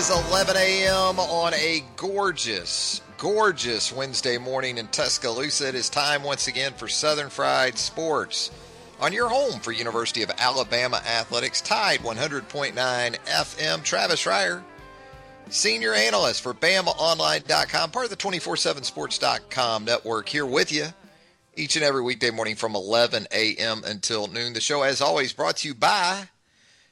Is 11 a.m. on a gorgeous, gorgeous Wednesday morning in Tuscaloosa. It is time once again for Southern Fried Sports on your home for University of Alabama Athletics, Tide 100.9 FM. Travis Reier, senior analyst for BamaOnline.com, part of the 247sports.com network, here with you each and every weekday morning from 11 a.m. until noon. The show, as always, brought to you by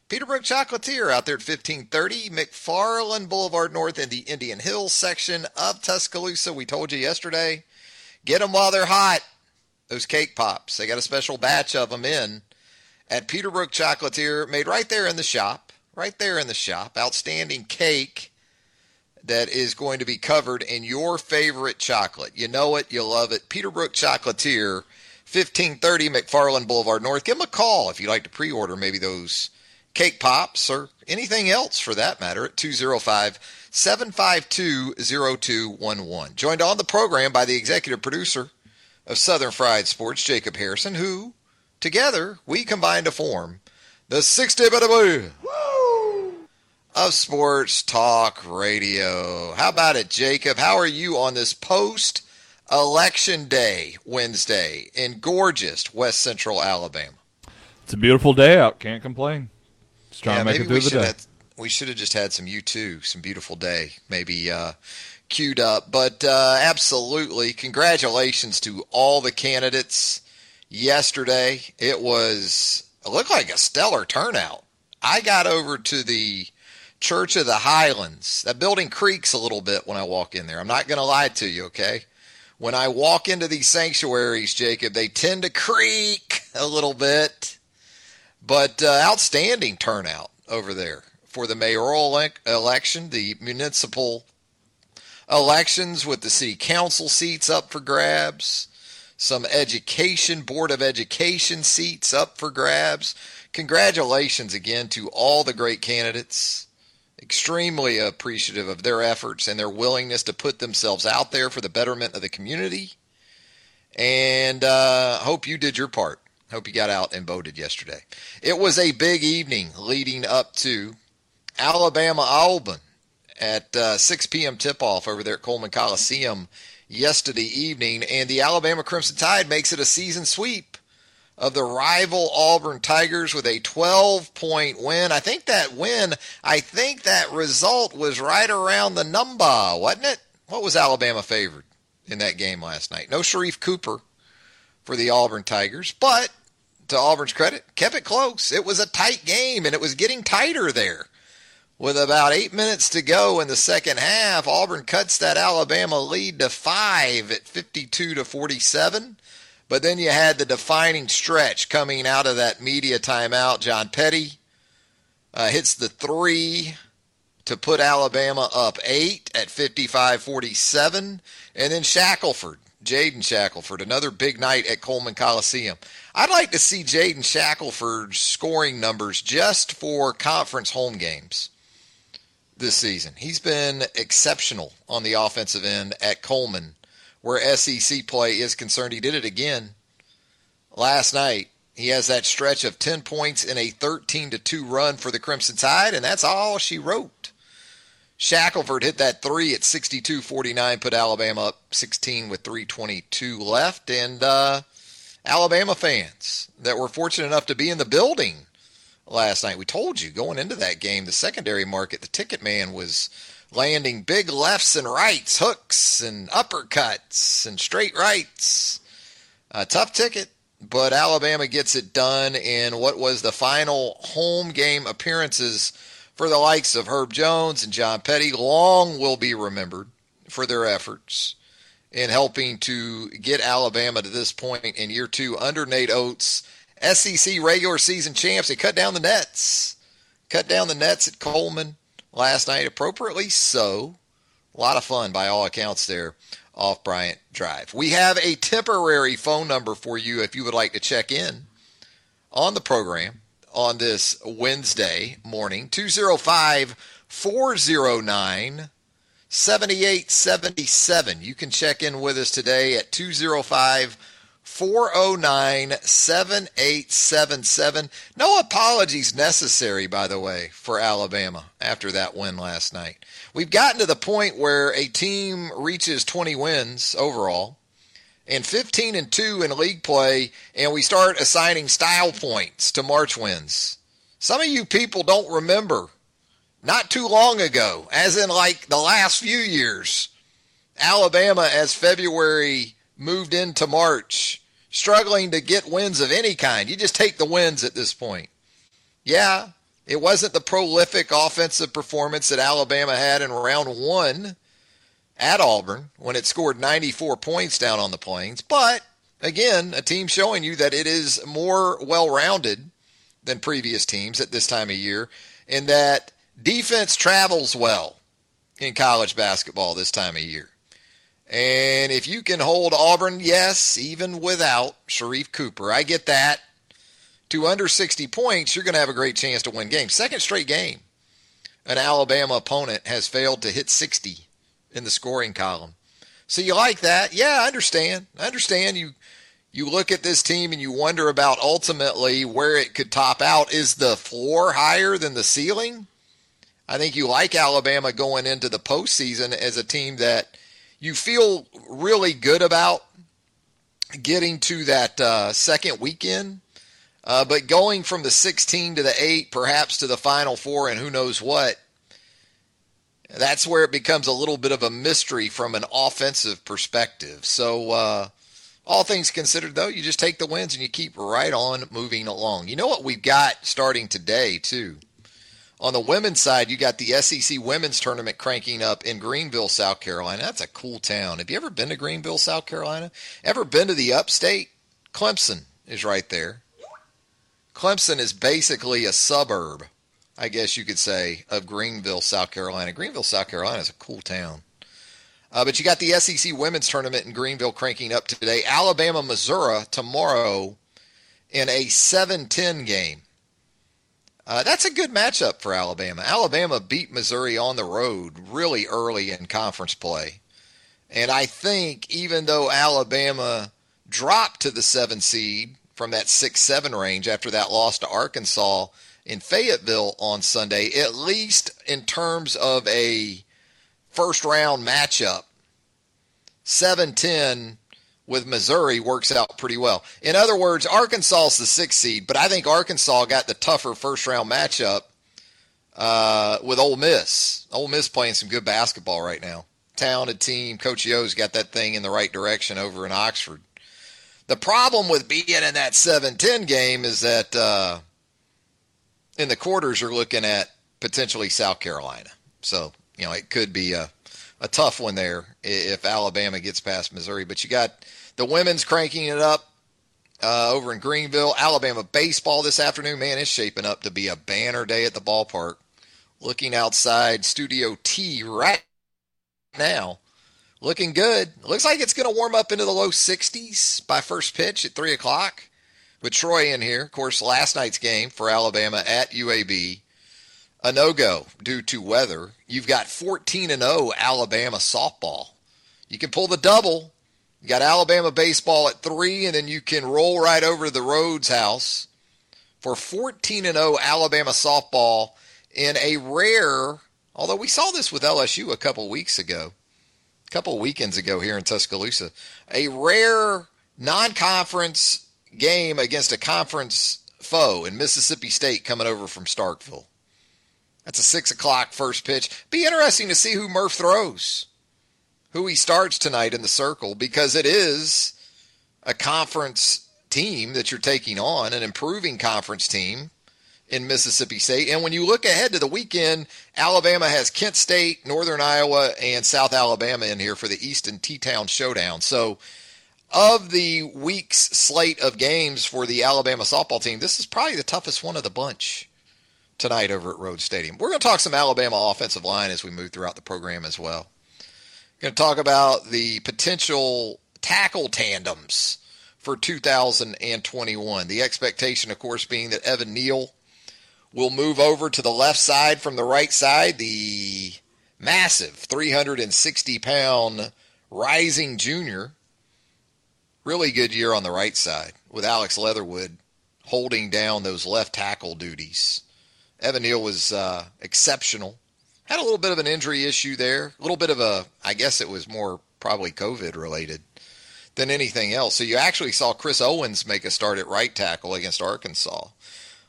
Peterbrooke Chocolatier out there at 1530 McFarland Boulevard North in the Indian Hills section of Tuscaloosa. We told you yesterday, get them while they're hot. Those cake pops. They got a special batch of them in at Peterbrooke Chocolatier, made right there in the shop. Right there in the shop. Outstanding cake that is going to be covered in your favorite chocolate. You know it, you love it. Peterbrooke Chocolatier, 1530 McFarland Boulevard North. Give them a call if you'd like to pre order maybe those cake pops or anything else for that matter at 205 752 0211. Joined on the program by the executive producer of Southern Fried Sports, Jacob Harrison, who together we combine to form the 60 minute of sports talk radio. How about it, Jacob? How are you on this post election day Wednesday in gorgeous West Central Alabama? It's a beautiful day out. Can't complain. Just trying to make it through we should have we should have just had some U two, some beautiful day, maybe uh, queued up. But uh, absolutely, congratulations to all the candidates yesterday. It was it looked like a stellar turnout. I got over to the Church of the Highlands. That building creaks a little bit when I walk in there. I'm not going to lie to you, okay? When I walk into these sanctuaries, Jacob, they tend to creak a little bit. But uh, outstanding turnout over there for the mayoral elec- election, the municipal elections with the city council seats up for grabs, some education, Board of Education seats up for grabs. Congratulations again to all the great candidates. Extremely appreciative of their efforts and their willingness to put themselves out there for the betterment of the community. And uh, hope you did your part. Hope you got out and voted yesterday. It was a big evening leading up to Alabama Auburn at uh, 6 p.m. tip off over there at Coleman Coliseum yesterday evening. And the Alabama Crimson Tide makes it a season sweep of the rival Auburn Tigers with a 12 point win. I think that win, I think that result was right around the number, wasn't it? What was Alabama favored in that game last night? No Sharife Cooper for the Auburn Tigers, but to Auburn's credit, kept it close. It was a tight game, and it was getting tighter there. With about eight minutes to go in the second half, Auburn cuts that Alabama lead to five at 52 to 47. But then you had the defining stretch coming out of that media timeout. John Petty uh, hits the three to put Alabama up eight at 55 47. And then Shackelford Jaden Shackelford, another big night at Coleman Coliseum. I'd like to see Jaden Shackelford's scoring numbers just for conference home games this season. He's been exceptional on the offensive end at Coleman, where SEC play is concerned. He did it again last night. He has that stretch of 10 points in a 13 to 2 run for the Crimson Tide, and that's all she wrote. Shackelford hit that three at 62-49, put Alabama up 16 with 3:22 left, and uh, Alabama fans that were fortunate enough to be in the building last night. We told you going into that game, the secondary market, the ticket man was landing big lefts and rights, hooks and uppercuts and straight rights. A tough ticket, but Alabama gets it done in what was the final home game appearances for the likes of Herb Jones and John Petty. Long will be remembered for their efforts in helping to get Alabama to this point in year two under Nate Oats. SEC regular season champs. They cut down the nets. Cut down the nets at Coleman last night, appropriately so. A lot of fun by all accounts there off Bryant Drive. We have a temporary phone number for you if you would like to check in on the program on this Wednesday morning 205 409 7877. You can check in with us today at 205 409 7877. No apologies necessary, by the way, for Alabama after that win last night. We've gotten to the point where a team reaches 20 wins overall and 15 and 2 in league play, and we start assigning style points to March wins. Some of you people don't remember not too long ago, as in like the last few years, Alabama as February moved into March struggling to get wins of any kind. You just take the wins at this point. Yeah, it wasn't the prolific offensive performance that Alabama had in round one at Auburn when it scored 94 points down on the Plains. But again, a team showing you that it is more well rounded than previous teams at this time of year, and that defense travels well in college basketball this time of year. And if you can hold Auburn, yes, even without Sharife Cooper, I get that, to under 60 points, you're going to have a great chance to win games. Second straight game, an Alabama opponent has failed to hit 60 in the scoring column. So you like that? Yeah, I understand. I understand you you look at this team and you wonder about ultimately where it could top out. Is the floor higher than the ceiling? I think you like Alabama going into the postseason as a team that you feel really good about getting to that uh, second weekend. Uh, but going from the 16 to the 8, perhaps to the final four, and who knows what, that's where it becomes a little bit of a mystery from an offensive perspective. So, uh, all things considered, though, you just take the wins and you keep right on moving along. You know what we've got starting today, too? On the women's side, you got the SEC women's tournament cranking up in Greenville, South Carolina. That's a cool town. Have you ever been to Greenville, South Carolina? Ever been to the upstate? Clemson is right there. Clemson is basically a suburb, I guess you could say, of Greenville, South Carolina. Greenville, South Carolina is a cool town. Uh, but you got the SEC women's tournament in Greenville cranking up today. Alabama, Missouri tomorrow in a 7 10 game. Uh, that's a good matchup for Alabama. Alabama beat Missouri on the road really early in conference play. And I think even though Alabama dropped to the seven seed from that 6 7 range after that loss to Arkansas in Fayetteville on Sunday, at least in terms of a first round matchup, 7 10 with Missouri works out pretty well. In other words, Arkansas is the sixth seed, but I think Arkansas got the tougher first round matchup uh, with Ole Miss. Ole Miss playing some good basketball right now. Talented team. Coach Yo's got that thing in the right direction over in Oxford. The problem with being in that 7-10 game is that uh, in the quarters you're looking at potentially South Carolina. So, you know, it could be a, a tough one there if Alabama gets past Missouri. But you got the women's cranking it up uh, over in Greenville. Alabama baseball this afternoon. Man, it's shaping up to be a banner day at the ballpark. Looking outside Studio T right now. Looking good. Looks like it's going to warm up into the low 60s by first pitch at 3 o'clock. With Troy in here. Of course, last night's game for Alabama at UAB. A no go due to weather. You've got 14 and 0 Alabama softball. You can pull the double you got Alabama baseball at three, and then you can roll right over to the Rhoads House for 14 and 0 Alabama softball in a rare, Although we saw this with LSU a couple weeks ago, a couple weekends ago here in Tuscaloosa, a rare non-conference game against a conference foe in Mississippi State coming over from Starkville. That's a six o'clock first pitch. Be interesting to see who Murph throws, who he starts tonight in the circle, because it is a conference team that you're taking on, an improving conference team in Mississippi State. And when you look ahead to the weekend, Alabama has Kent State, Northern Iowa, and South Alabama in here for the Easton T Town Showdown. So, of the week's slate of games for the Alabama softball team, this is probably the toughest one of the bunch tonight over at Rhoads Stadium. We're going to talk some Alabama offensive line as we move throughout the program as well. Going to talk about the potential tackle tandems for 2021. The expectation, of course, being that Evan Neal will move over to the left side from the right side. The massive 360 pound rising junior. Really good year on the right side with Alex Leatherwood holding down those left tackle duties. Evan Neal was uh, exceptional. Had a little bit of an injury issue there. A little bit of a, I guess it was more probably COVID related than anything else. So you actually saw Chris Owens make a start at right tackle against Arkansas.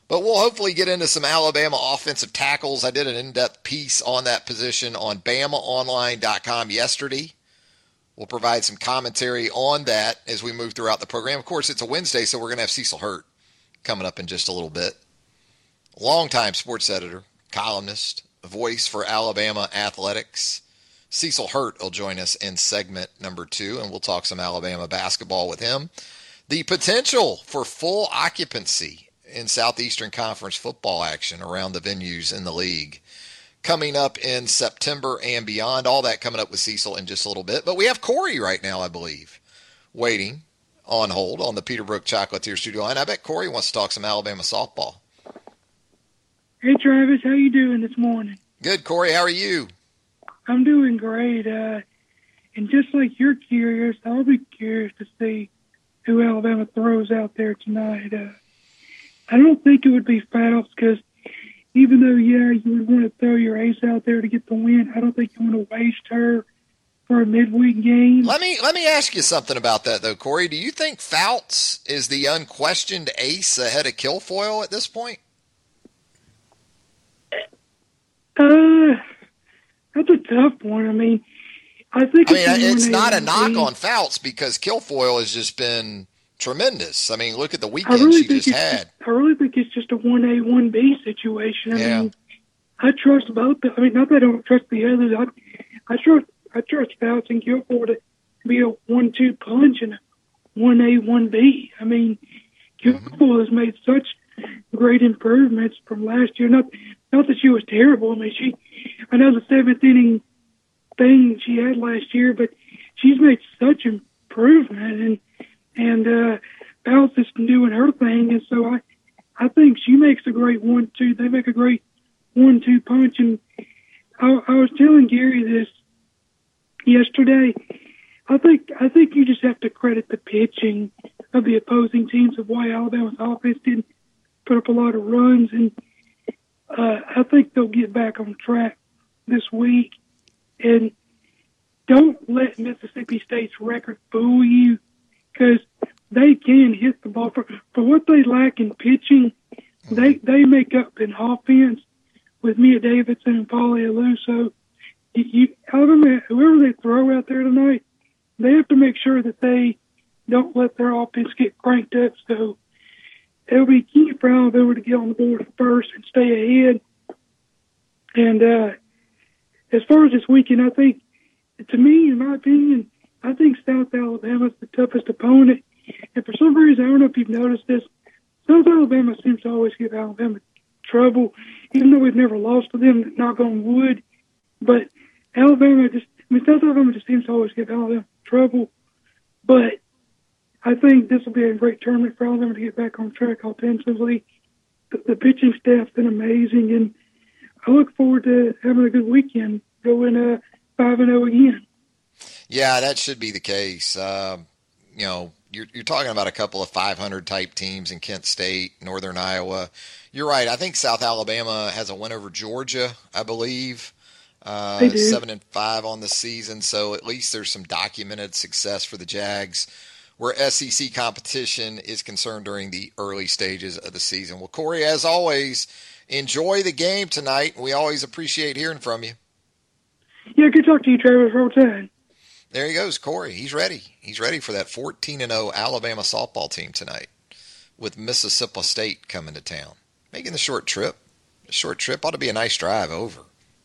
But we'll hopefully get into some Alabama offensive tackles. I did an in depth piece on that position on BamaOnline.com yesterday. We'll provide some commentary on that as we move throughout the program. Of course, it's a Wednesday, so we're going to have Cecil Hurt coming up in just a little bit. Longtime sports editor, columnist, voice for Alabama athletics. Cecil Hurt will join us in segment number two, and we'll talk some Alabama basketball with him. The potential for full occupancy in Southeastern Conference football action around the venues in the league coming up in September and beyond. All that coming up with Cecil in just a little bit. But we have Corey right now, I believe, waiting on hold on the Peterbrooke Chocolatier studio line. I bet Corey wants to talk some Alabama softball. Hey Travis, how you doing this morning? Good, Corey. How are you? I'm doing great. Uh, and just like you're curious, I'll be curious to see who Alabama throws out there tonight. Uh, I don't think it would be Fouts because even though, yeah, you would want to throw your ace out there to get the win, I don't think you want to waste her for a midweek game. Let me let me ask you something about that though, Corey. Do you think Fouts is the unquestioned ace ahead of Kilfoyle at this point? Uh, that's a tough one. I mean, I think I mean it's, not a knock game. on Fouts because Kilfoyle has just been tremendous. I mean, look at the weekend really she just had. I really think it's just a one A one B situation. I Yeah. mean, I trust both. I mean, not that I don't trust the others. I, I trust I trust Fouts and Kilfoyle to be a one two punch and a one A one B. I mean, Kilfoyle mm-hmm. has made such great improvements from last year. Not not that she was terrible. I mean, she I know the seventh inning thing she had last year, but she's made such improvement and and uh Fouts is doing her thing and so I I think she makes a great one two. They make a great one two punch and I, I was telling Gary this yesterday. I think I think you just have to credit the pitching of the opposing teams of why Alabama's offense didn't put up a lot of runs and uh, I think they'll get back on track this week and don't let Mississippi State's record fool you because they can hit the ball for for what they lack in pitching. They they make up in offense with Mia Davidson and Paulie Aluso. You, you Alabama, whoever they throw out there tonight, they have to make sure that they don't let their offense get cranked up. So it'll be key for Alabama to get on the board first and stay ahead. And uh, as far as this weekend, I think, to me, in my opinion, I think South Alabama's the toughest opponent. And for some reason, I don't know if you've noticed this, South Alabama seems to always give Alabama trouble, even though we've never lost to them, knock on wood. But Alabama just, I mean, South Alabama just seems to always give Alabama trouble. But I think this will be a great tournament for Alabama to get back on track offensively. The, the pitching staff's been amazing, and I look forward to having a good weekend, going uh, 5 and 0 again. Yeah, that should be the case. Um, you know, you're, you're talking about a couple of 500 type teams in Kent State, Northern Iowa. You're right. I think South Alabama has a win over Georgia, I believe. Uh, seven and five on the season, so at least there's some documented success for the Jags where SEC competition is concerned during the early stages of the season. Well, Corey, as always, enjoy the game tonight. We always appreciate hearing from you. Yeah, good talk to you, Travis. Roll Tide. There he goes, Corey. He's ready. He's ready for that 14 and 0 Alabama softball team tonight with Mississippi State coming to town. Making the short trip. The short trip ought to be a nice drive over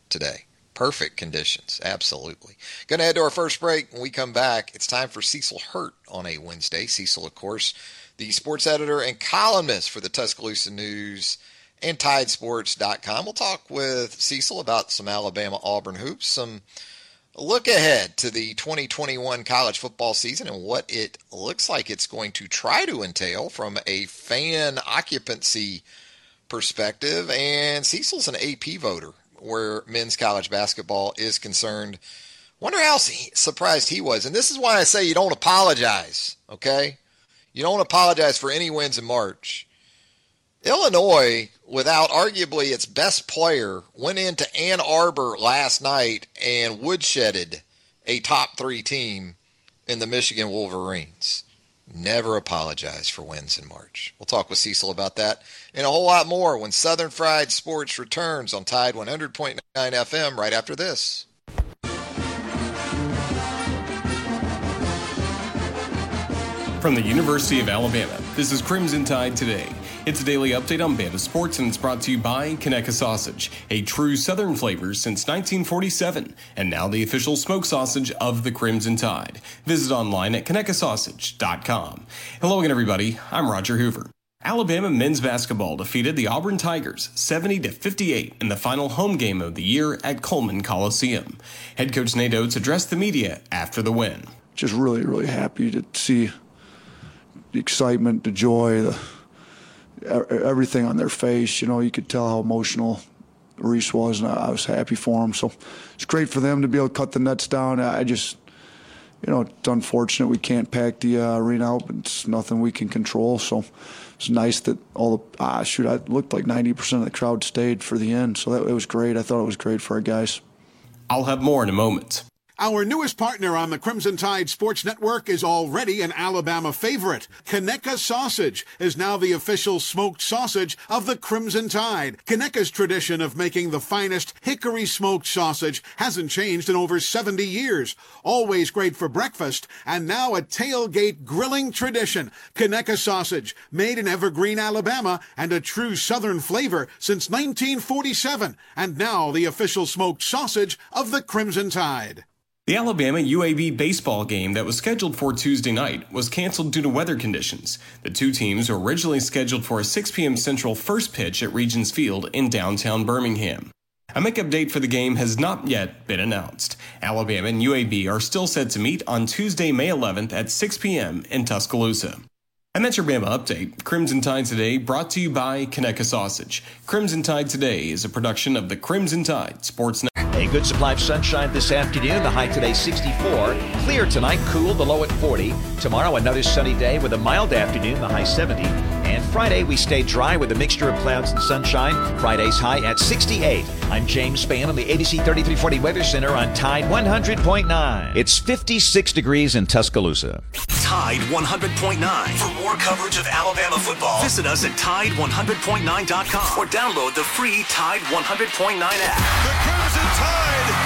today. Perfect conditions, absolutely. Going to head to our first break. When we come back, it's time for Cecil Hurt on a Wednesday. Cecil, of course, the sports editor and columnist for the Tuscaloosa News and TideSports.com. We'll talk with Cecil about some Alabama Auburn hoops, some look ahead to the 2021 college football season and what it looks like it's going to try to entail from a fan occupancy perspective. And Cecil's an AP voter where men's college basketball is concerned. Wonder how surprised he was. And this is why I say you don't apologize, okay? You don't apologize for any wins in March. Illinois, without arguably its best player, went into Ann Arbor last night and woodshedded a top three team in the Michigan Wolverines. Never apologize for wins in March. We'll talk with Cecil about that and a whole lot more when Southern Fried Sports returns on Tide 100.9 FM right after this. From the University of Alabama, this is Crimson Tide Today. It's a daily update on Bama sports and it's brought to you by Conecuh Sausage, a true Southern flavor since 1947, and now the official smoke sausage of the Crimson Tide. Visit online at conecuhsausage.com. Hello again, everybody. I'm Roger Hoover. Alabama men's basketball defeated the Auburn Tigers 70 to 58 in the final home game of the year at Coleman Coliseum. Head coach Nate Oats addressed the media after the win. Just really, really happy to see the excitement, the joy, the everything on their face. You know, you could tell how emotional Reese was, and I was happy for him. So it's great for them to be able to cut the nets down. I just, you know, it's unfortunate we can't pack the uh, arena out, but it's nothing we can control. So it's nice that all the ah shoot, I looked like 90% of the crowd stayed for the end. So that it was great. I thought it was great for our guys. I'll have more in a moment. Our newest partner on the Crimson Tide Sports Network is already an Alabama favorite. Conecuh Sausage is now the official smoked sausage of the Crimson Tide. Conecuh's tradition of making the finest hickory smoked sausage hasn't changed in over 70 years. Always great for breakfast, and now a tailgate grilling tradition. Conecuh Sausage, made in Evergreen, Alabama, and a true Southern flavor since 1947, and now the official smoked sausage of the Crimson Tide. The Alabama UAB baseball game that was scheduled for Tuesday night was canceled due to weather conditions. The two teams were originally scheduled for a 6 p.m. Central first pitch at Regions Field in downtown Birmingham. A makeup date for the game has not yet been announced. Alabama and UAB are still set to meet on Tuesday, May 11th at 6 p.m. in Tuscaloosa. And that's your Bama update. Crimson Tide Today brought to you by Conecuh Sausage. Crimson Tide Today is a production of the Crimson Tide Sports Network. A good supply of sunshine this afternoon. The high today 64. Clear tonight, cool, the low at 40. Tomorrow, another sunny day with a mild afternoon, the high 70. And Friday, we stay dry with a mixture of clouds and sunshine. Friday's high at 68. I'm James Spann on the ABC 3340 Weather Center on Tide 100.9. It's 56 degrees in Tuscaloosa. Tide 100.9. For more coverage of Alabama football, visit us at Tide100.9.com or download the free Tide 100.9 app. The Crimson Tide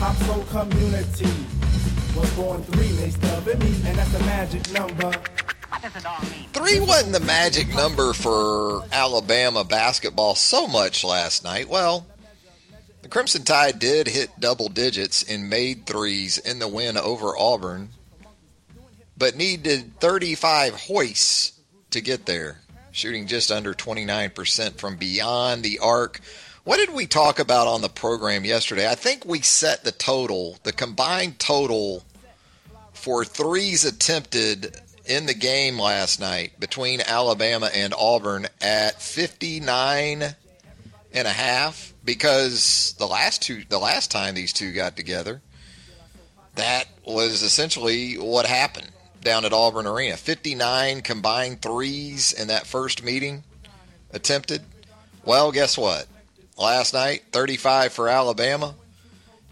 hop soul community was born three mixed up in me, and that's the magic number. Three wasn't the magic number for Alabama basketball so much last night. Well, the Crimson Tide did hit double digits and made threes in the win over Auburn, but needed 35 hoists to get there, shooting just under 29% from beyond the arc. What did we talk about on the program yesterday? I think we set the total, the combined total for threes attempted in the game last night between Alabama and Auburn at 59 and a half because the last two the last time these two got together that was essentially what happened down at Auburn Arena. 59 combined threes in that first meeting attempted. Well, guess what? Last night, 35 for Alabama,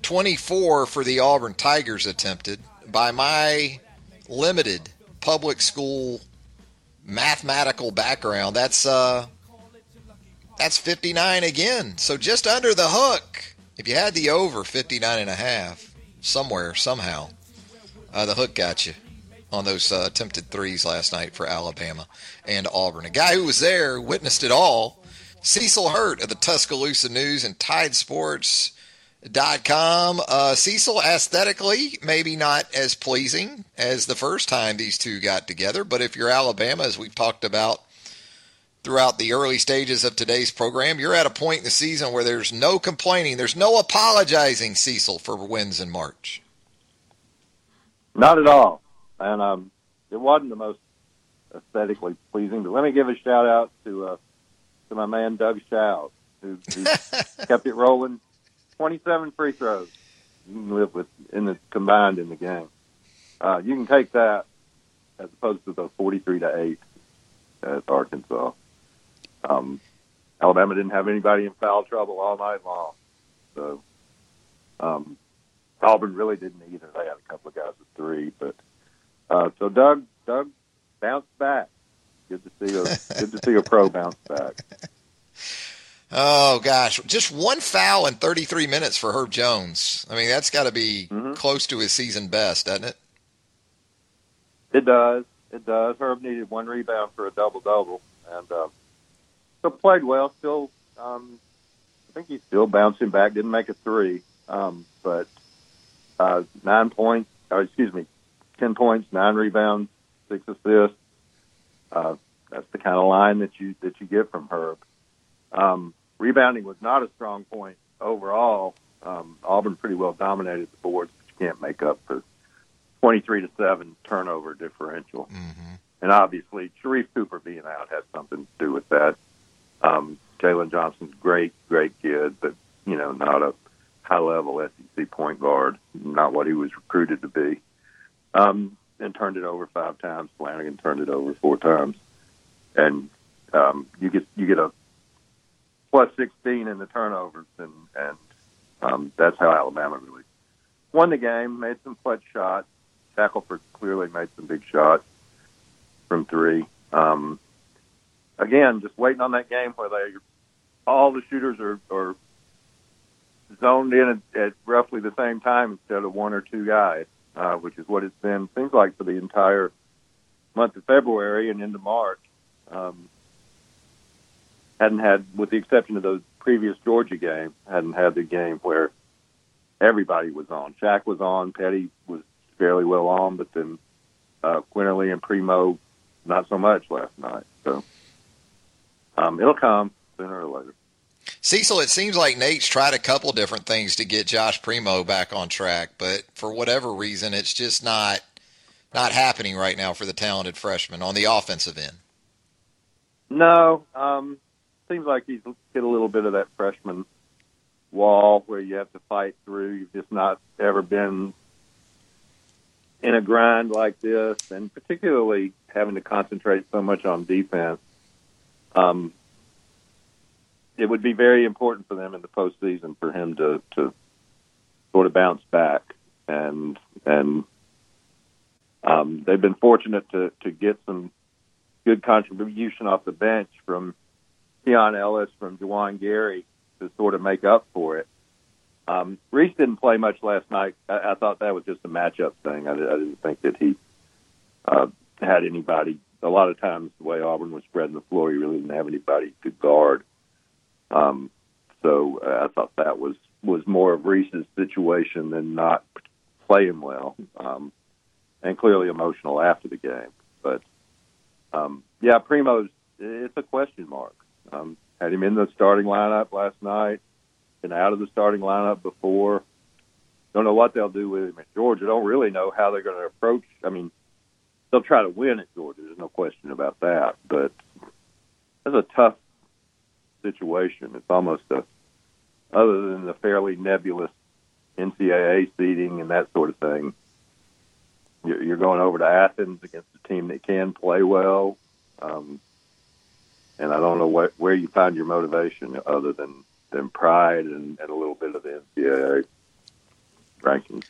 24 for the Auburn Tigers attempted. By my limited public school mathematical background, that's uh that's 59 again. So just under the hook. If you had the over 59 and a half somewhere somehow, uh, the hook got you on those uh, attempted threes last night for Alabama and Auburn. A guy who was there, witnessed it all, Cecil Hurt of the Tuscaloosa News and Tide Sports. Dot com. Uh, Cecil, aesthetically, maybe not as pleasing as the first time these two got together, but if you're Alabama, as we've talked about throughout the early stages of today's program, you're at a point in the season where there's no complaining, there's no apologizing, Cecil, for wins in March. Not at all and um, it wasn't the most aesthetically pleasing. But let me give a shout out to uh, to my man Doug Shows, who, who kept it rolling. Twenty-seven free throws. You can live with in the combined in the game. Uh, you can take that as opposed to the forty-three to eight at Arkansas. Um, Alabama didn't have anybody in foul trouble all night long, so um, Auburn really didn't either. They had a couple of guys with three, but uh, so Doug, Doug bounced back. Good to see a good to see a pro bounce back. Oh gosh, just one foul in 33 minutes for Herb Jones. I mean, that's got to be mm-hmm. close to his season best, doesn't it? It does. It does. Herb needed one rebound for a double double, and uh, still played well. Still, um, I think he's still bouncing back. Didn't make a three, um, but uh, nine points. Or excuse me, ten points, nine rebounds, six assists. Uh, that's the kind of line that you that you get from Herb. Um, rebounding was not a strong point overall. Um, Auburn pretty well dominated the boards, but you can't make up for 23 to seven turnover differential. Mm-hmm. And obviously, Sharife Cooper being out has something to do with that. Um, Jalen Johnson's great, great kid, but you know, not a high level SEC point guard, not what he was recruited to be um, and turned it over five times. Flanigan turned it over four times, and um, you get you get a plus sixteen in the turnovers, and and um, that's how Alabama really won the game. Made some clutch shots. Shackelford clearly made some big shots from three. Um, again, just waiting on that game where they all the shooters are, are zoned in at, at roughly the same time instead of one or two guys uh, which is what it's been seems like for the entire month of February and into March. Um, hadn't had, with the exception of those previous Georgia games, hadn't had the game where everybody was on. Shaq was on, Petty was fairly well on, but then uh, Quinerly and Primo not so much last night. So um, it'll come sooner or later. Cecil, it seems like Nate's tried a couple different things to get Josh Primo back on track, but for whatever reason, it's just not not happening right now for the talented freshman on the offensive end. No, um, seems like he's hit a little bit of that freshman wall where you have to fight through. You've just not ever been in a grind like this, and particularly having to concentrate so much on defense. Um, it would be very important for them in the postseason for him to to sort of bounce back and and um, they've been fortunate to to get some good contribution off the bench from Keon Ellis from Juwan Gary to sort of make up for it. Um, Reese didn't play much last night. I, I thought that was just a matchup thing. I, I didn't think that he uh, had anybody. A lot of times, the way Auburn was spreading the floor, he really didn't have anybody to guard. Um, so uh, I thought that was was more of Reese's situation than not playing well, um, and clearly emotional after the game. But um, yeah, Primo's it's a question mark. Um, had him in the starting lineup last night, been out of the starting lineup before. Don't know what they'll do with him at Georgia. Don't really know how they're going to approach. I mean, they'll try to win at Georgia. There's no question about that. But it's a tough situation. It's almost a other than the fairly nebulous NCAA seeding and that sort of thing. You're going over to Athens against a team that can play well, um, and I don't know what, where you find your motivation other than than pride and, and a little bit of the NCAA rankings.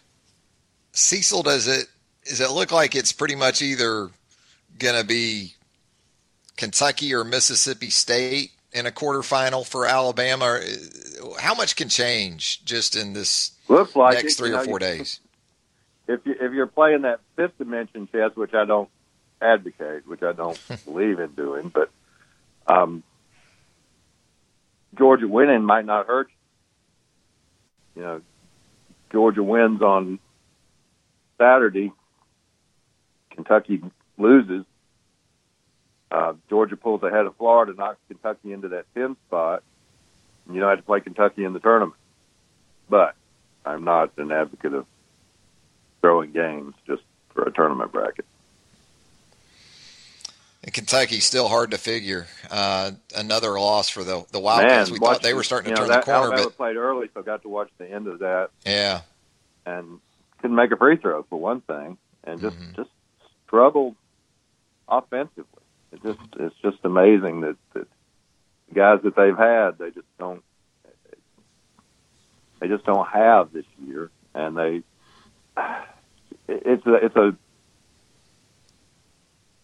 Cecil, does it does it look like it's pretty much either going to be Kentucky or Mississippi State in a quarterfinal for Alabama? Uh, How much can change just in this Looks like next it, three or know, four days? if you if you're playing that fifth dimension chess, which I don't advocate, which I don't believe in doing, but um, Georgia winning might not hurt you. You know, Georgia wins on Saturday. Kentucky loses. Uh, Georgia pulls ahead of Florida, knocks Kentucky into that 10th spot. And you don't have to play Kentucky in the tournament. But I'm not an advocate of throwing games just for a tournament bracket. And Kentucky's still hard to figure. Uh, another loss for the the Wildcats. Man, we watch thought they were starting you to know, turn the corner, Alabama but played early, so I got to watch the end of that, yeah, and couldn't make a free throw for one thing, and just Mm-hmm. just struggled offensively. It just it's just amazing that that guys that they've had they just don't they just don't have this year, and they it's a it's a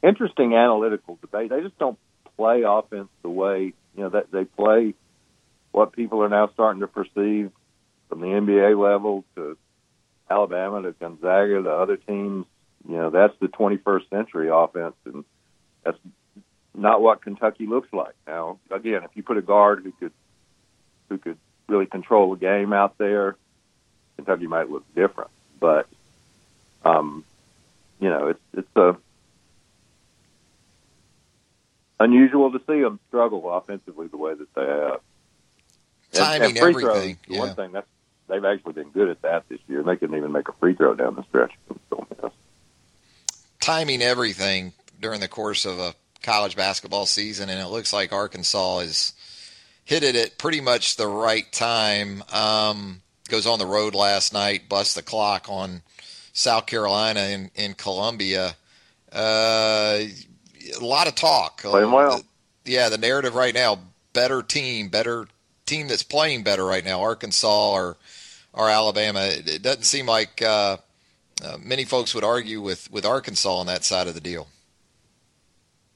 interesting analytical debate. They just don't play offense the way you know that they play what people are now starting to perceive from the NBA level to Alabama to Gonzaga to other teams. You know that's the 21st century offense, and that's not what Kentucky looks like now. Again, if you put a guard who could who could really control the game out there, Kentucky might look different. But um, you know, it's it's a unusual to see them struggle offensively the way that they have. Timing and free everything, the yeah. one thing that's they've actually been good at that this year. They couldn't even make a free throw down the stretch. Timing everything during the course of a college basketball season, and it looks like Arkansas is hit it at pretty much the right time. Um, goes on the road last night, busts the clock on South Carolina in, in Columbia. Uh, a lot of talk. Playing well. The- yeah, the narrative right now: better team, better team that's playing better right now. Arkansas or or Alabama. It, it doesn't seem like uh, uh, many folks would argue with with Arkansas on that side of the deal.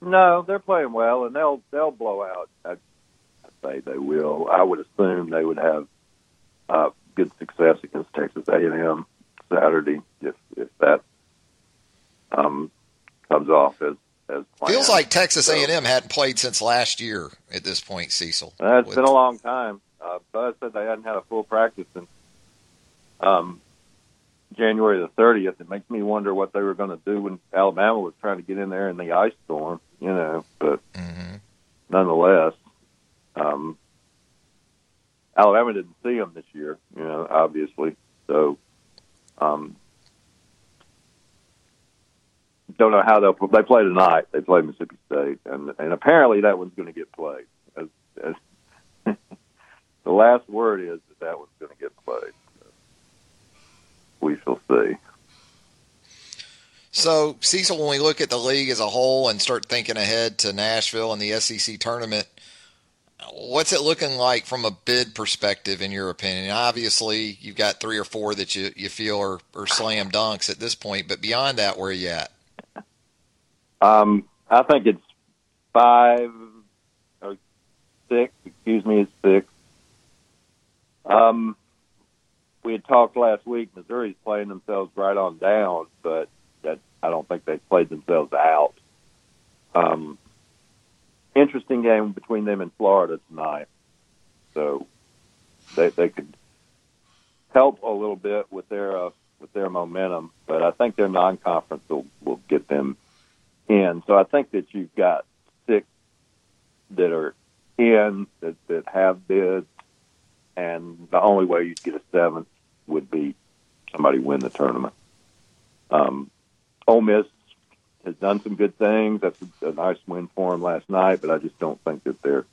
No, they're playing well, and they'll they'll blow out. I, I say they will. I would assume they would have uh, good success against Texas A and M Saturday if if that um, comes off as as planned. Feels like Texas So- A&M hadn't played since last year at this point, Cecil. Uh, it's With- been a long time. Uh, Buzz said they hadn't had a full practice since um, January the 30th. It makes me wonder what they were going to do when Alabama was trying to get in there in the ice storm, you know. But nonetheless, um, Alabama didn't see them this year, you know, obviously. So, um, don't know how they'll they play tonight. They play Mississippi State, and and apparently that one's going to get played. As, as the last word is that that one's going to get played. We shall see. So, Cecil, when we look at the league as a whole and start thinking ahead to Nashville and the SEC tournament, what's it looking like from a bid perspective, in your opinion? Obviously, you've got three or four that you, you feel are, are slam dunks at this point, but beyond that, where are you at? Um, I think it's five or six. Excuse me, it's six. Um, we had talked last week. Missouri's playing themselves right on down, but I don't think they played themselves out. Um, interesting game between them and Florida tonight, so they they could help a little bit with their uh, with their momentum. But I think their non-conference will will get them in. So I think that you've got six that are in that, that have bids, and the only way you'd get a seventh would be somebody win the tournament. Um, Ole Miss has done some good things. That's a, a nice win for them last night, but I just don't think that they're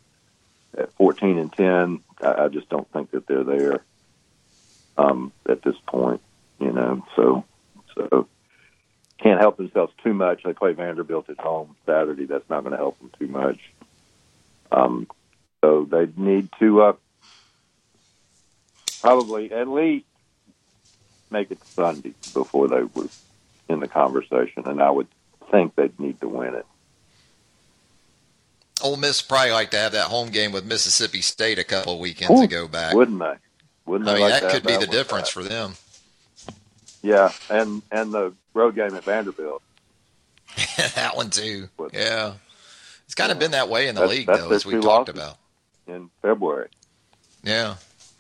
at 14 and 10. I, I just don't think that they're there um, at this point. You know, so so can't help themselves too much. They play Vanderbilt at home Saturday. That's not going to help them too much. Um, so they need to uh, probably at least make it Sunday before they were in the conversation, and I would think they'd need to win it. Ole Miss probably like to have that home game with Mississippi State a couple of weekends Ooh, ago back. Wouldn't they? Wouldn't I they mean, like that could be the difference back? for them. Yeah, and and the road game at Vanderbilt. that one too. Yeah, it's kind of been that way in the That's- league that's though, as we talked about. in February. Yeah,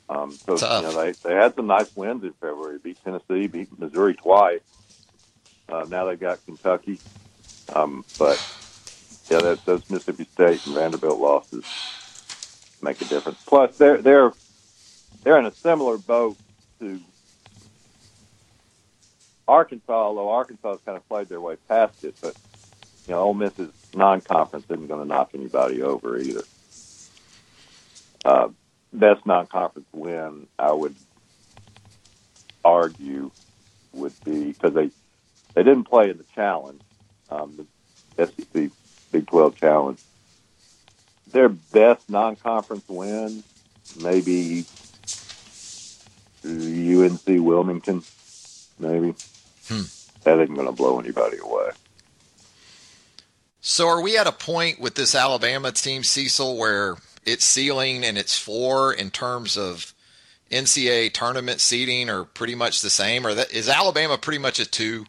Um, so Tough. you know they they had some nice wins in February. Beat Tennessee, beat Missouri twice. Uh, now they've got Kentucky, um, but yeah, that, those Mississippi State and Vanderbilt losses make a difference. Plus, they're they're they're in a similar boat to Arkansas, although Arkansas has kind of played their way past it. But you know, Ole Miss's non-conference isn't going to knock anybody over either. Uh, best non-conference win, I would argue, would be because they they didn't play in the challenge, um, the SEC Big Twelve challenge. Their best non-conference win, maybe UNC Wilmington, maybe. Hmm. That isn't going to blow anybody away. So are we at a point with this Alabama team, Cecil, where its ceiling and its floor in terms of NCAA tournament seeding are pretty much the same, or that, is Alabama pretty much a two,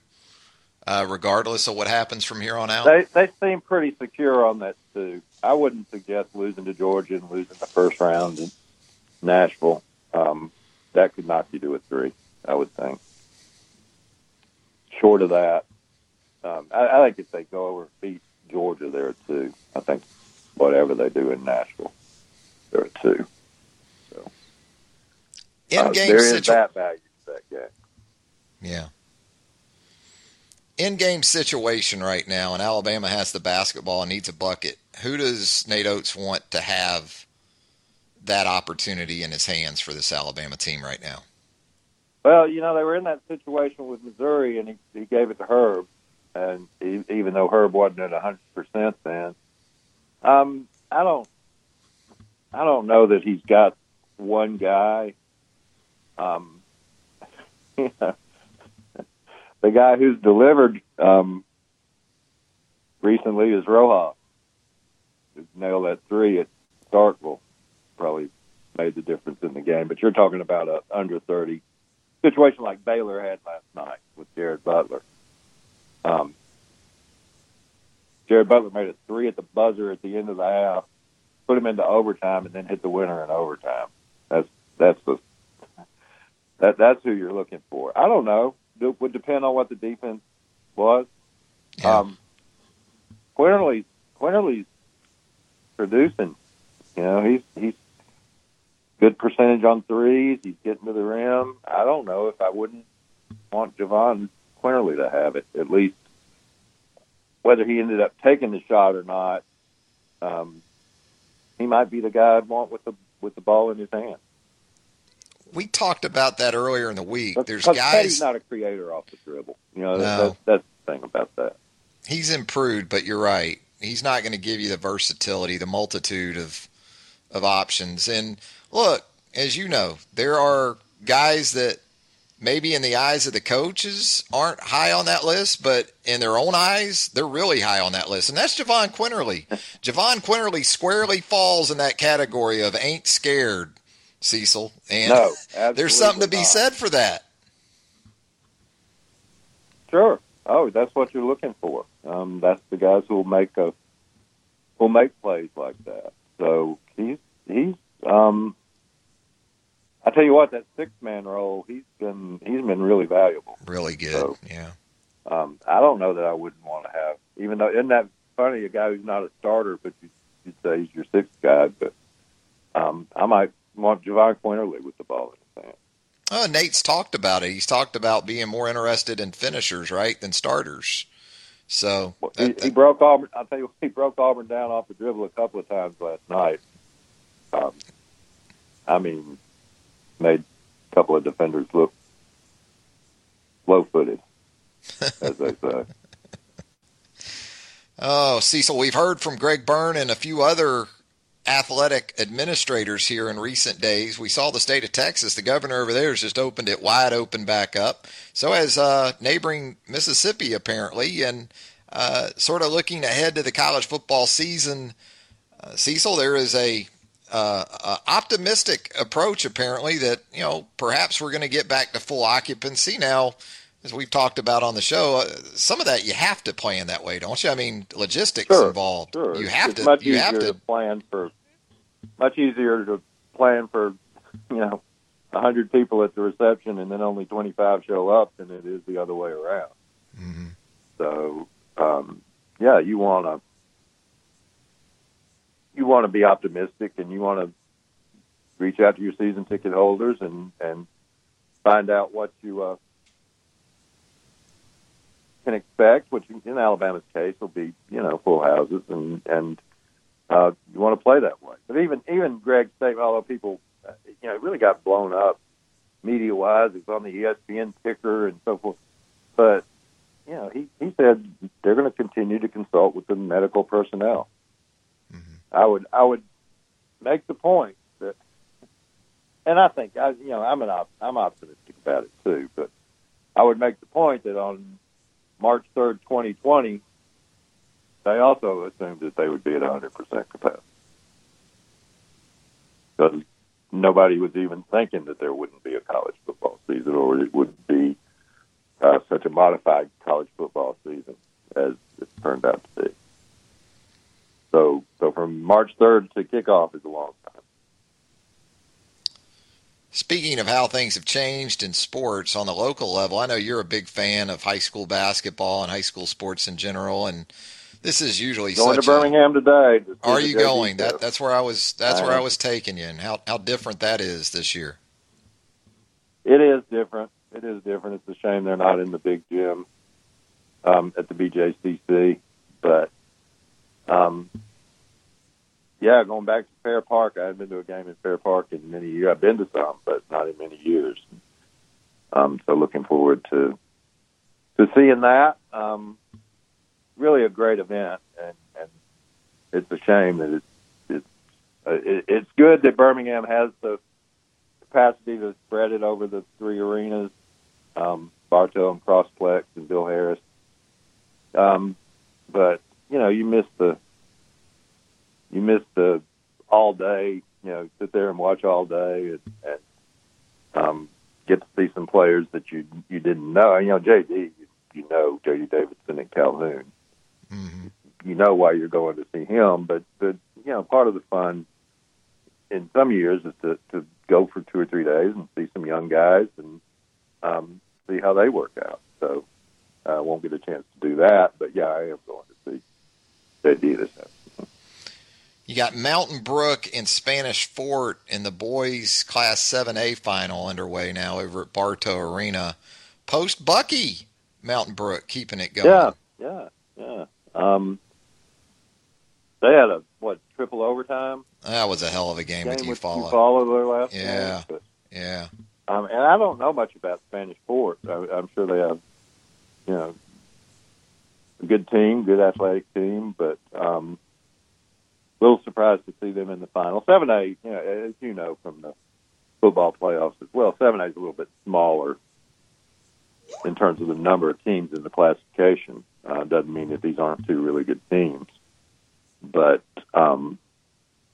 uh, regardless of what happens from here on out? They they seem pretty secure on that too. I wouldn't suggest losing to Georgia and losing the first round in Nashville. Um, that could knock you to a three, I would think. Short of that, um, I, I think if they go over and beat Georgia, they're a two. I think whatever they do in Nashville, they're a two. So In uh, game there is situ- that value to that game. Yeah. In game situation right now, and Alabama has the basketball and needs a bucket. Who does Nate Oats want to have that opportunity in his hands for this Alabama team right now? Well, you know, they were in that situation with Missouri, and he, he gave it to Herb, and even though Herb wasn't at a hundred percent then, um, I don't, I don't know that he's got one guy. Um, you know, the guy who's delivered um, recently is Rojas. Nailed that three at Starkville, probably made the difference in the game. But you're talking about a under thirty situation like Baylor had last night with Jared Butler. Um, Jared Butler made a three at the buzzer at the end of the half, put him into overtime, and then hit the winner in overtime. That's that's the that that's who you're looking for. I don't know. It would depend on what the defense was. Um, Quinerly, Quinerly's producing. You know, he's he's good percentage on threes. He's getting to the rim. I don't know if I wouldn't want Jahvon Quinerly to have it at least. Whether he ended up taking the shot or not, um, he might be the guy I'd want with the with the ball in his hand. We talked about that earlier in the week. There's guys guys. not a creator off the dribble. You know, No. that's, that's the thing about that. He's improved, but you're right. He's not going to give you the versatility, the multitude of of options. And look, as you know, there are guys that maybe in the eyes of the coaches aren't high on that list, but in their own eyes, they're really high on that list. And that's Jahvon Quinerly. Jahvon Quinerly squarely falls in that category of ain't scared, Cecil. And No, there's something to be not. said for that. Sure. Oh, that's what you're looking for. Um, that's the guys who will make a will make plays like that. So he's he's um I tell you what, that six man role, he's been he's been really valuable. Really good. So- yeah. Um, I don't know that I wouldn't want to have, even though isn't that funny? A guy who's not a starter, but you, you'd say he's your sixth guy. But um, I might Jahvon Quinerly with the ball in his hand. Oh, Nate's talked about it. He's talked about being more interested in finishers, right, than starters. So he, he broke Auburn. I'll tell you, he broke Auburn down off the dribble a couple of times last night. Um, I mean, made a couple of defenders look slow-footed, as they say. Oh, Cecil, we've heard from Greg Byrne and a few other athletic administrators here in recent days. We saw the state of Texas. The governor over there has just opened it wide open back up. So has uh, neighboring Mississippi, apparently, and uh, sort of looking ahead to the college football season. Uh, Cecil, there is a, uh, a optimistic approach, apparently, that you know perhaps we're going to get back to full occupancy now. As we've talked about on the show, uh, some of that you have to plan that way, don't you? I mean, logistics sure, involved. Sure. You have it's to. Much you easier have to to plan for. Much easier to plan for, you know, a hundred people at the reception and then only twenty five show up than it is the other way around. Mm-hmm. So, um, yeah, you want to you want to be optimistic and you want to reach out to your season ticket holders and and find out what you uh, can expect, which in Alabama's case will be you know full houses and and uh, you want to play that way. But even even Greg's statement, although people uh, you know it really got blown up media wise, it was on the ESPN ticker and so forth, but you know, he, he said they're going to continue to consult with the medical personnel. I would I would make the point that, and I think I you know I'm an op, I'm optimistic about it too, but I would make the point that on March third, 2020, they also assumed that they would be at 100 percent capacity because nobody was even thinking that there wouldn't be a college football season or it would be uh, such a modified college football season as it turned out to be. So, so from March 3rd to kickoff is a long time. Speaking of how things have changed in sports on the local level, I know you're a big fan of high school basketball and high school sports in general, and this is usually going such to Birmingham a, today. To Are you going? That that's where I was. That's I where I was taking you, and how how different that is this year. It is different. It is different. It's a shame they're not in the big gym um, at the BJCC, but um, yeah, going back to Fair Park, I haven't been to a game in Fair Park in many years. I've been to some, but not in many years. Um, so looking forward to to seeing that. Um, really a great event, and, and it's a shame that it's it's uh, it, it's good that Birmingham has the capacity to spread it over the three arenas, um, Bartow and Crossplex and Bill Harris. Um, but you know, you miss the you miss the all day. You know, sit there and watch all day and, and um, get to see some players that you you didn't know. You know, JD, you, you know JD Davison and Calhoun. You know why you're going to see him, but but you know, part of the fun in some years is to to go for two or three days and see some young guys and um, see how they work out. So I uh, won't get a chance to do that, but yeah, I am going to see JD this afternoon. You got Mountain Brook and Spanish Fort in the boys Class 7A final underway now over at Bartow Arena. Post Bucky, Mountain Brook keeping it going. Yeah, yeah, yeah. Um, they had a what triple overtime That was a hell of a game, with game you with follow. Eufaula their last Yeah. game. Yeah. um, and I don't know much about Spanish Fort. I, I'm sure they have, you know, a good team, good athletic team, but um, little surprised to see them in the final. Seven A, you know, as you know from the football playoffs as well, seven A is a little bit smaller in terms of the number of teams in the classification. Uh, doesn't mean that these aren't two really good teams, but um,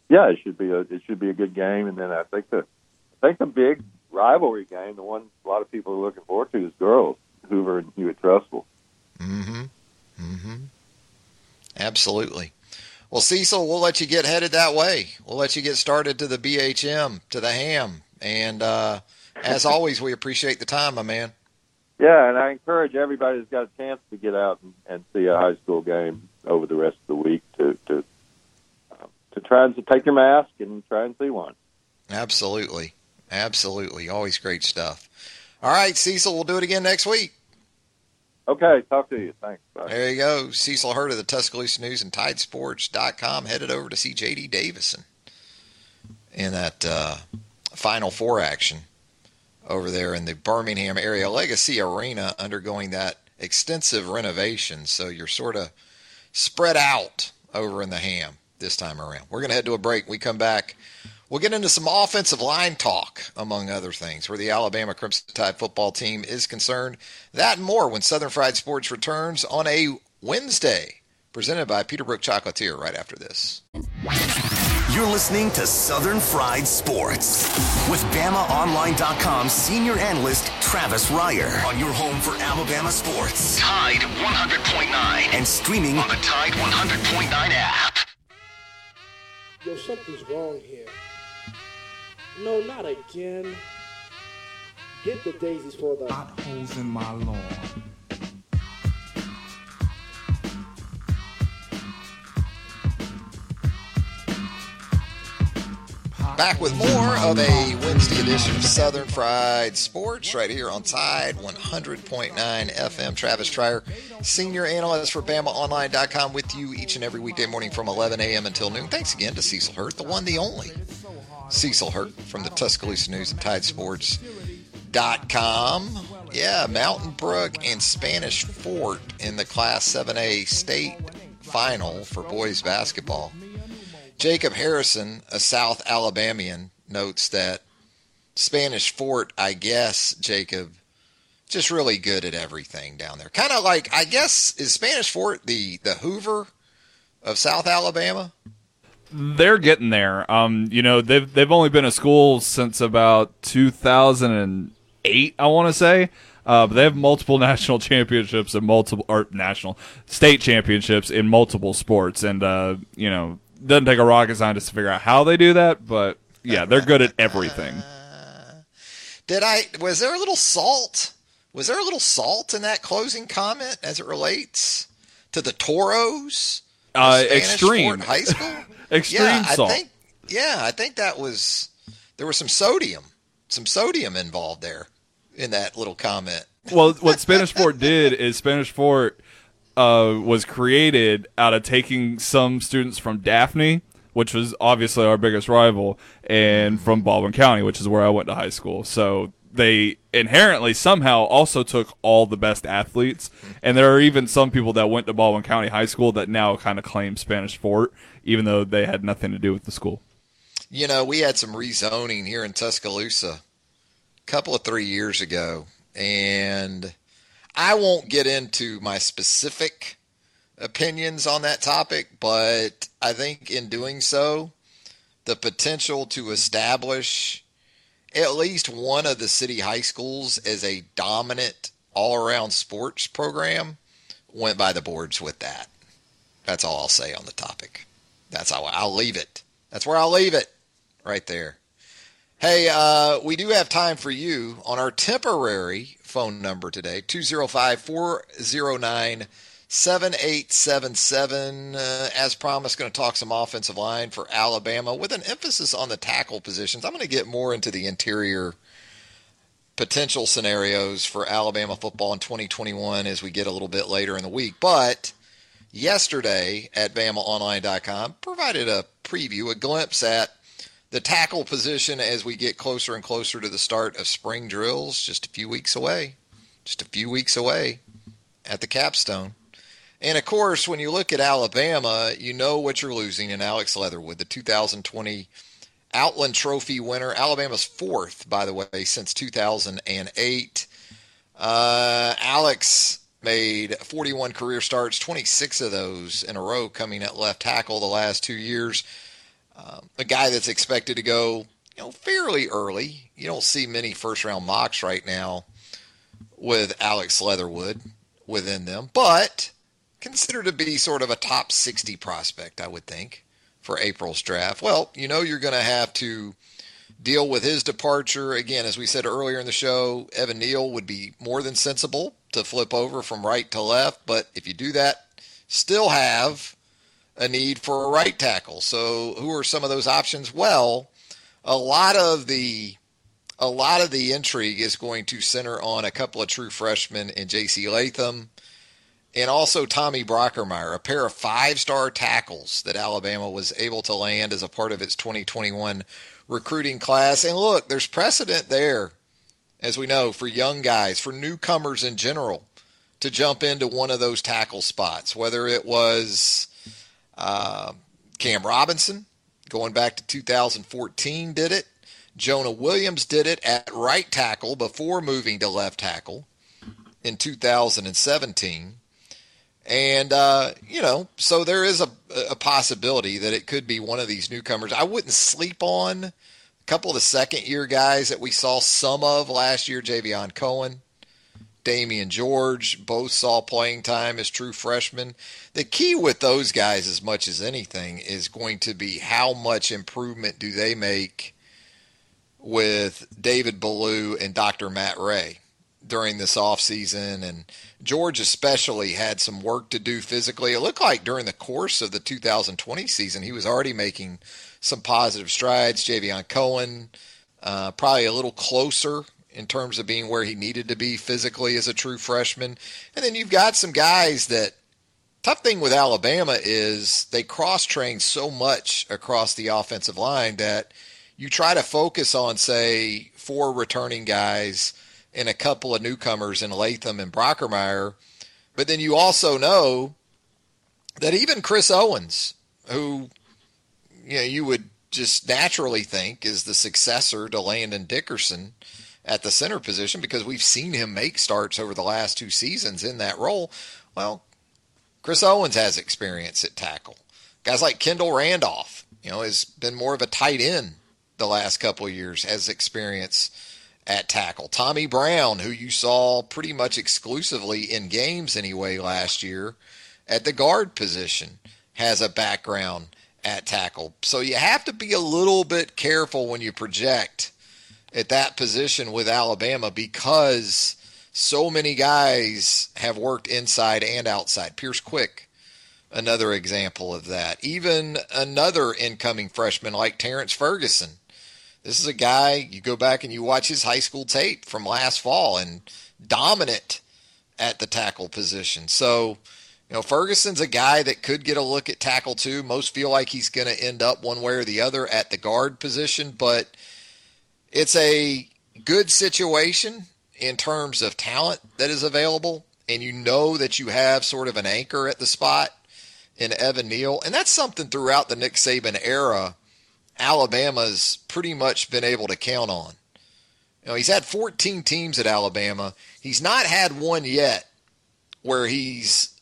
yeah, it should be a it should be a good game. And then I think the I think the big rivalry game, the one a lot of people are looking forward to, is girls Hoover and Hewitt-Trussville. Mm-hmm. Mm-hmm. Absolutely. Well, Cecil, we'll let you get headed that way. We'll let you get started to the BHM, to the ham. And uh, as always, we appreciate the time, my man. Yeah, and I encourage everybody that's got a chance to get out and, and see a high school game over the rest of the week to to uh, to try and to take your mask and try and see one. Absolutely. Absolutely. Always great stuff. All right, Cecil, we'll do it again next week. Okay, talk to you. Thanks. Bye. There you go. Cecil Hurt of the Tuscaloosa News and Tidesports.com headed over to see J.D. Davison in that uh, Final Four action over there in the Birmingham area. Legacy Arena undergoing that extensive renovation, so you're sort of spread out over in the ham this time around. We're going to head to a break. We come back. We'll get into some offensive line talk, among other things, where the Alabama Crimson Tide football team is concerned. That and more when Southern Fried Sports returns on a Wednesday, presented by Peterbrooke Chocolatier right after this. You're listening to Southern Fried Sports with BamaOnline.com senior analyst Travis Reier on your home for Alabama sports. Tide 100.9 and streaming on the Tide 100.9 app. Yo, something's wrong here. No, not again. Get the daisies for the potholes in my lawn. Back with more of a Wednesday edition of Southern Fried Sports right here on Tide 100.9 FM. Travis Reier, senior analyst for BamaOnline.com, with you each and every weekday morning from 11 a.m. until noon. Thanks again to Cecil Hurt, the one, the only Cecil Hurt from the Tuscaloosa News and Tidesports.com. Yeah, Mountain Brook and Spanish Fort in the Class 7A state final for boys basketball. Jacob Harrison, a South Alabamian, notes that Spanish Fort, I guess, Jacob, just really good at everything down there. Kind of like, I guess, is Spanish Fort the, the Hoover of South Alabama? They're getting there. Um, you know, they've they've only been a school since about 2008, I want to say. Uh, but they have multiple national championships and multiple or national state championships in multiple sports, and uh, you know, doesn't take a rocket scientist to figure out how they do that, but yeah, they're good at everything. Did I? Was there a little salt? Was there a little salt in that closing comment as it relates to the Toros? Uh, extreme high school. extreme yeah, salt. I think, yeah, I think that was there was some sodium, some sodium involved there in that little comment. well, what Spanish Fort did is Spanish Fort uh, was created out of taking some students from Daphne, which was obviously our biggest rival, and from Baldwin County, which is where I went to high school. So they inherently somehow also took all the best athletes, and there are even some people that went to Baldwin County High School that now kind of claim Spanish Fort, even though they had nothing to do with the school. You know, we had some rezoning here in Tuscaloosa a couple of three years ago, and I won't get into my specific opinions on that topic, but I think in doing so, the potential to establish at least one of the city high schools as a dominant all around sports program went by the boards with that. That's all I'll say on the topic. That's how I'll leave it. That's where I'll leave it right there. Hey, uh, we do have time for you on our temporary phone number today 205 409 7877. Uh, as promised, going to talk some offensive line for Alabama with an emphasis on the tackle positions. I'm going to get more into the interior potential scenarios for Alabama football in 2021 as we get a little bit later in the week. But yesterday at BamaOnline.com provided a preview, a glimpse at the tackle position as we get closer and closer to the start of spring drills, just a few weeks away. Just a few weeks away at the capstone. And of course, when you look at Alabama, you know what you're losing in Alex Leatherwood, the 2020 Outland Trophy winner. Alabama's fourth, by the way, since 2008. Uh, Alex made 41 career starts, 26 of those in a row coming at left tackle the last two years. Um, a guy that's expected to go, you know, fairly early. You don't see many first round mocks right now with Alex Leatherwood within them, but considered to be sort of a top 60 prospect, I would think, for April's draft. Well, you know, you're going to have to deal with his departure. Again, as we said earlier in the show, Evan Neal would be more than sensible to flip over from right to left, but if you do that, still have a need for a right tackle. So, who are some of those options? Well, a lot of the a lot of the intrigue is going to center on a couple of true freshmen in J.C. Latham and also Tommy Brockermeyer, a pair of five star tackles that Alabama was able to land as a part of its 2021 recruiting class. And look, there's precedent there, as we know, for young guys, for newcomers in general, to jump into one of those tackle spots, whether it was uh, Cam Robinson going back to 2014 did it. Jonah Williams did it at right tackle before moving to left tackle in 2017. And, uh, you know, so there is a, a possibility that it could be one of these newcomers. I wouldn't sleep on a couple of the second year guys that we saw some of last year, Javion Cohen, Damieon George, both saw playing time as true freshmen. The key with those guys, as much as anything, is going to be how much improvement do they make with David Ballou and Dr. Matt Rhea during this offseason. And George especially had some work to do physically. It looked like during the course of the 2020 season, he was already making some positive strides. Javion Cohen, uh, probably a little closer in terms of being where he needed to be physically as a true freshman. And then you've got some guys that tough thing with Alabama is they cross train so much across the offensive line that you try to focus on, say, four returning guys and a couple of newcomers in Latham and Brockermeyer. But then you also know that even Chris Owens, who you know you would just naturally think is the successor to Landon Dickerson at the center position because we've seen him make starts over the last two seasons in that role. Well, Chris Owens has experience at tackle. Guys like Kendall Randolph, you know, has been more of a tight end the last couple of years, has experience at tackle. Tommy Brown, who you saw pretty much exclusively in games anyway last year at the guard position, has a background at tackle. So you have to be a little bit careful when you project at that position with Alabama because so many guys have worked inside and outside. Pierce Quick, another example of that. Even another incoming freshman like Terrence Ferguson this is a guy, you go back and you watch his high school tape from last fall and dominant at the tackle position. So, you know, Ferguson's a guy that could get a look at tackle too. Most feel like he's going to end up one way or the other at the guard position, but it's a good situation in terms of talent that is available. And you know that you have sort of an anchor at the spot in Evan Neal. And that's something throughout the Nick Saban era Alabama's pretty much been able to count on. You know, he's had 14 teams at Alabama. He's not had one yet where he's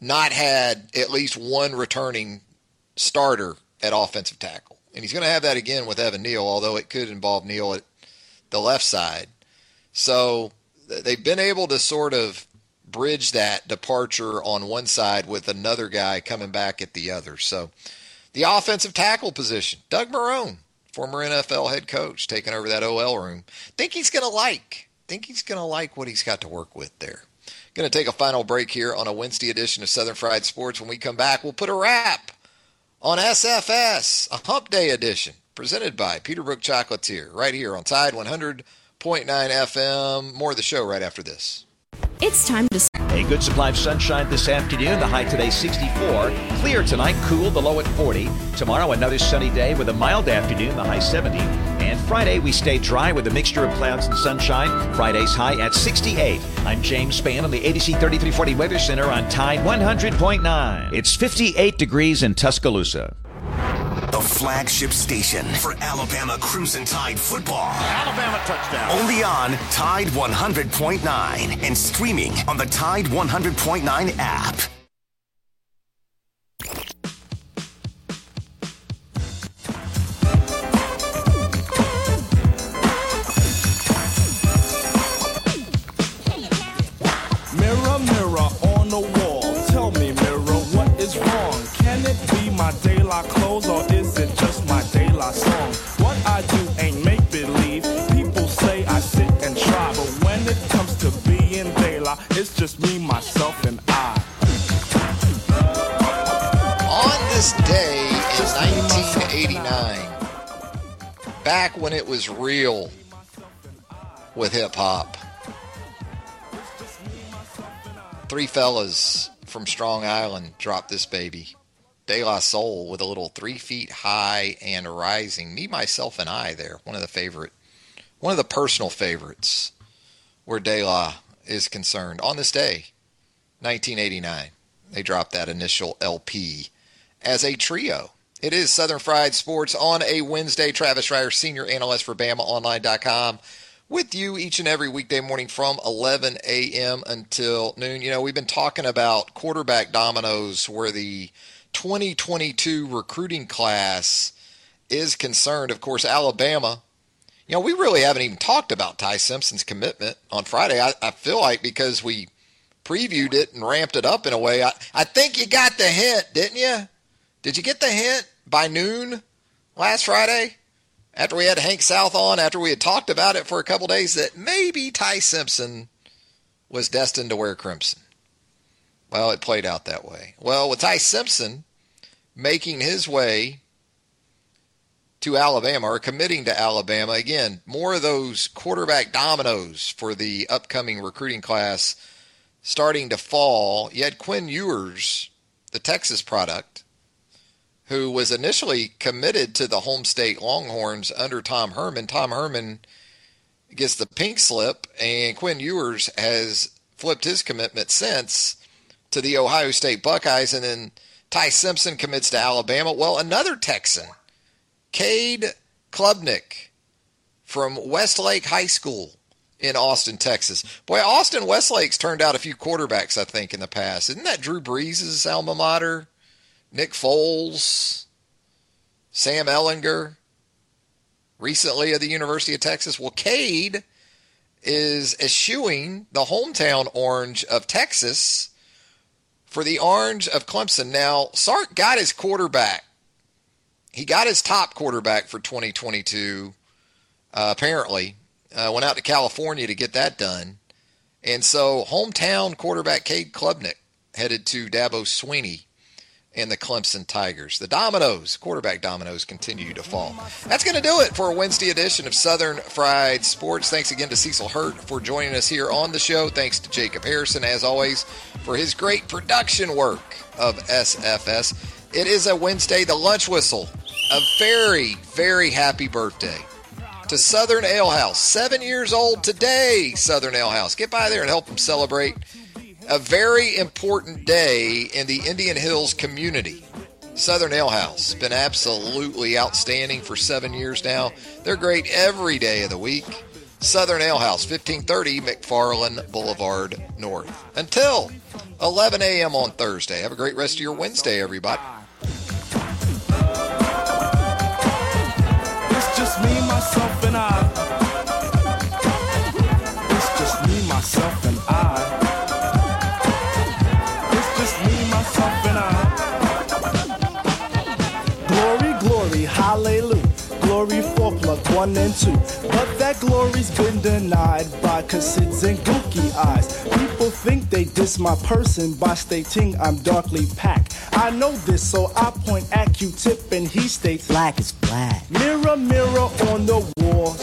not had at least one returning starter at offensive tackle. And he's going to have that again with Evan Neal, although it could involve Neal at the left side. So they've been able to sort of bridge that departure on one side with another guy coming back at the other. So the offensive tackle position, Doug Marrone, former NFL head coach, taking over that OL room. Think he's going to like. Think he's going to like what he's got to work with there. Going to take a final break here on a Wednesday edition of Southern Fried Sports. When we come back, we'll put a wrap on SFS, a Hump Day edition, presented by Peterbrooke Chocolatier, right here on Tide 100.9 FM. More of the show right after this. It's time to. A good supply of sunshine this afternoon. The high today 64. Clear tonight, cool, the low at 40. Tomorrow, another sunny day with a mild afternoon, the high 70. And Friday, we stay dry with a mixture of clouds and sunshine. Friday's high at 68. I'm James Spann on the ABC 3340 Weather Center on Tide 100.9. It's 58 degrees in Tuscaloosa the flagship station for Alabama Crimson Tide football. Alabama touchdown. Only on Tide 100.9 and streaming on the Tide 100.9 app. My daylight clothes or is it just my daylight song? What I do ain't make believe. People say I sit and try, but when it comes to being daylight, it's just me, myself, and I. On this day in 1989, back when it was real with hip hop. Three fellas from Strong Island dropped this baby. De La Soul with a little three feet high and rising. Me, myself, and I there. One of the favorite, one of the personal favorites where De La is concerned. On this day, 1989, they dropped that initial LP as a trio. It is Southern Fried Sports on a Wednesday. Travis Reier, senior analyst for BamaOnline.com, with you each and every weekday morning from 11 a.m. until noon. You know, we've been talking about quarterback dominoes where the 2022 recruiting class is concerned. Of course, Alabama. You know, we really haven't even talked about Ty Simpson's commitment on Friday. I, I feel like because we previewed it and ramped it up in a way. I, I think you got the hint, didn't you? Did you get the hint by noon last Friday? After we had Hank South on, after we had talked about it for a couple days, that maybe Ty Simpson was destined to wear crimson. Well, it played out that way. Well, with Ty Simpson making his way to Alabama or committing to Alabama, again, more of those quarterback dominoes for the upcoming recruiting class starting to fall. Yet Quinn Ewers, the Texas product, who was initially committed to the home state Longhorns under Tom Herman. Tom Herman gets the pink slip, and Quinn Ewers has flipped his commitment since to the Ohio State Buckeyes, and then Ty Simpson commits to Alabama. Well, another Texan, Cade Klubnik from Westlake High School in Austin, Texas. Boy, Austin Westlake's turned out a few quarterbacks, I think, in the past. Isn't that Drew Brees' alma mater? Nick Foles, Sam Ehlinger, recently at the University of Texas. Well, Cade is eschewing the hometown orange of Texas for the orange of Clemson. Now, Sark got his quarterback. He got his top quarterback for 2022, uh, apparently. Uh, went out to California to get that done. And so, hometown quarterback Cade Klubnik headed to Dabo Swinney and the Clemson Tigers. The dominoes, quarterback dominoes, continue to fall. That's going to do it for a Wednesday edition of Southern Fried Sports. Thanks again to Cecil Hurt for joining us here on the show. Thanks to Jacob Harrison, as always, for his great production work of SFS. It is a Wednesday, the lunch whistle. A very, very happy birthday to Southern Ale House. Seven years old today, Southern Ale House. Get by there and help them celebrate a very important day in the Indian Hills community. Southern Ale House been absolutely outstanding for seven years now. They're great every day of the week. Southern Ale House, 1530 McFarland Boulevard North. Until 11 a.m. on Thursday. Have a great rest of your Wednesday, everybody. One and two. But that glory's been denied by Cassids and gooky eyes. People think they diss my person by stating I'm darkly packed. I know this, so I point at Q-tip and he states black is black. Mirror, mirror on the wall.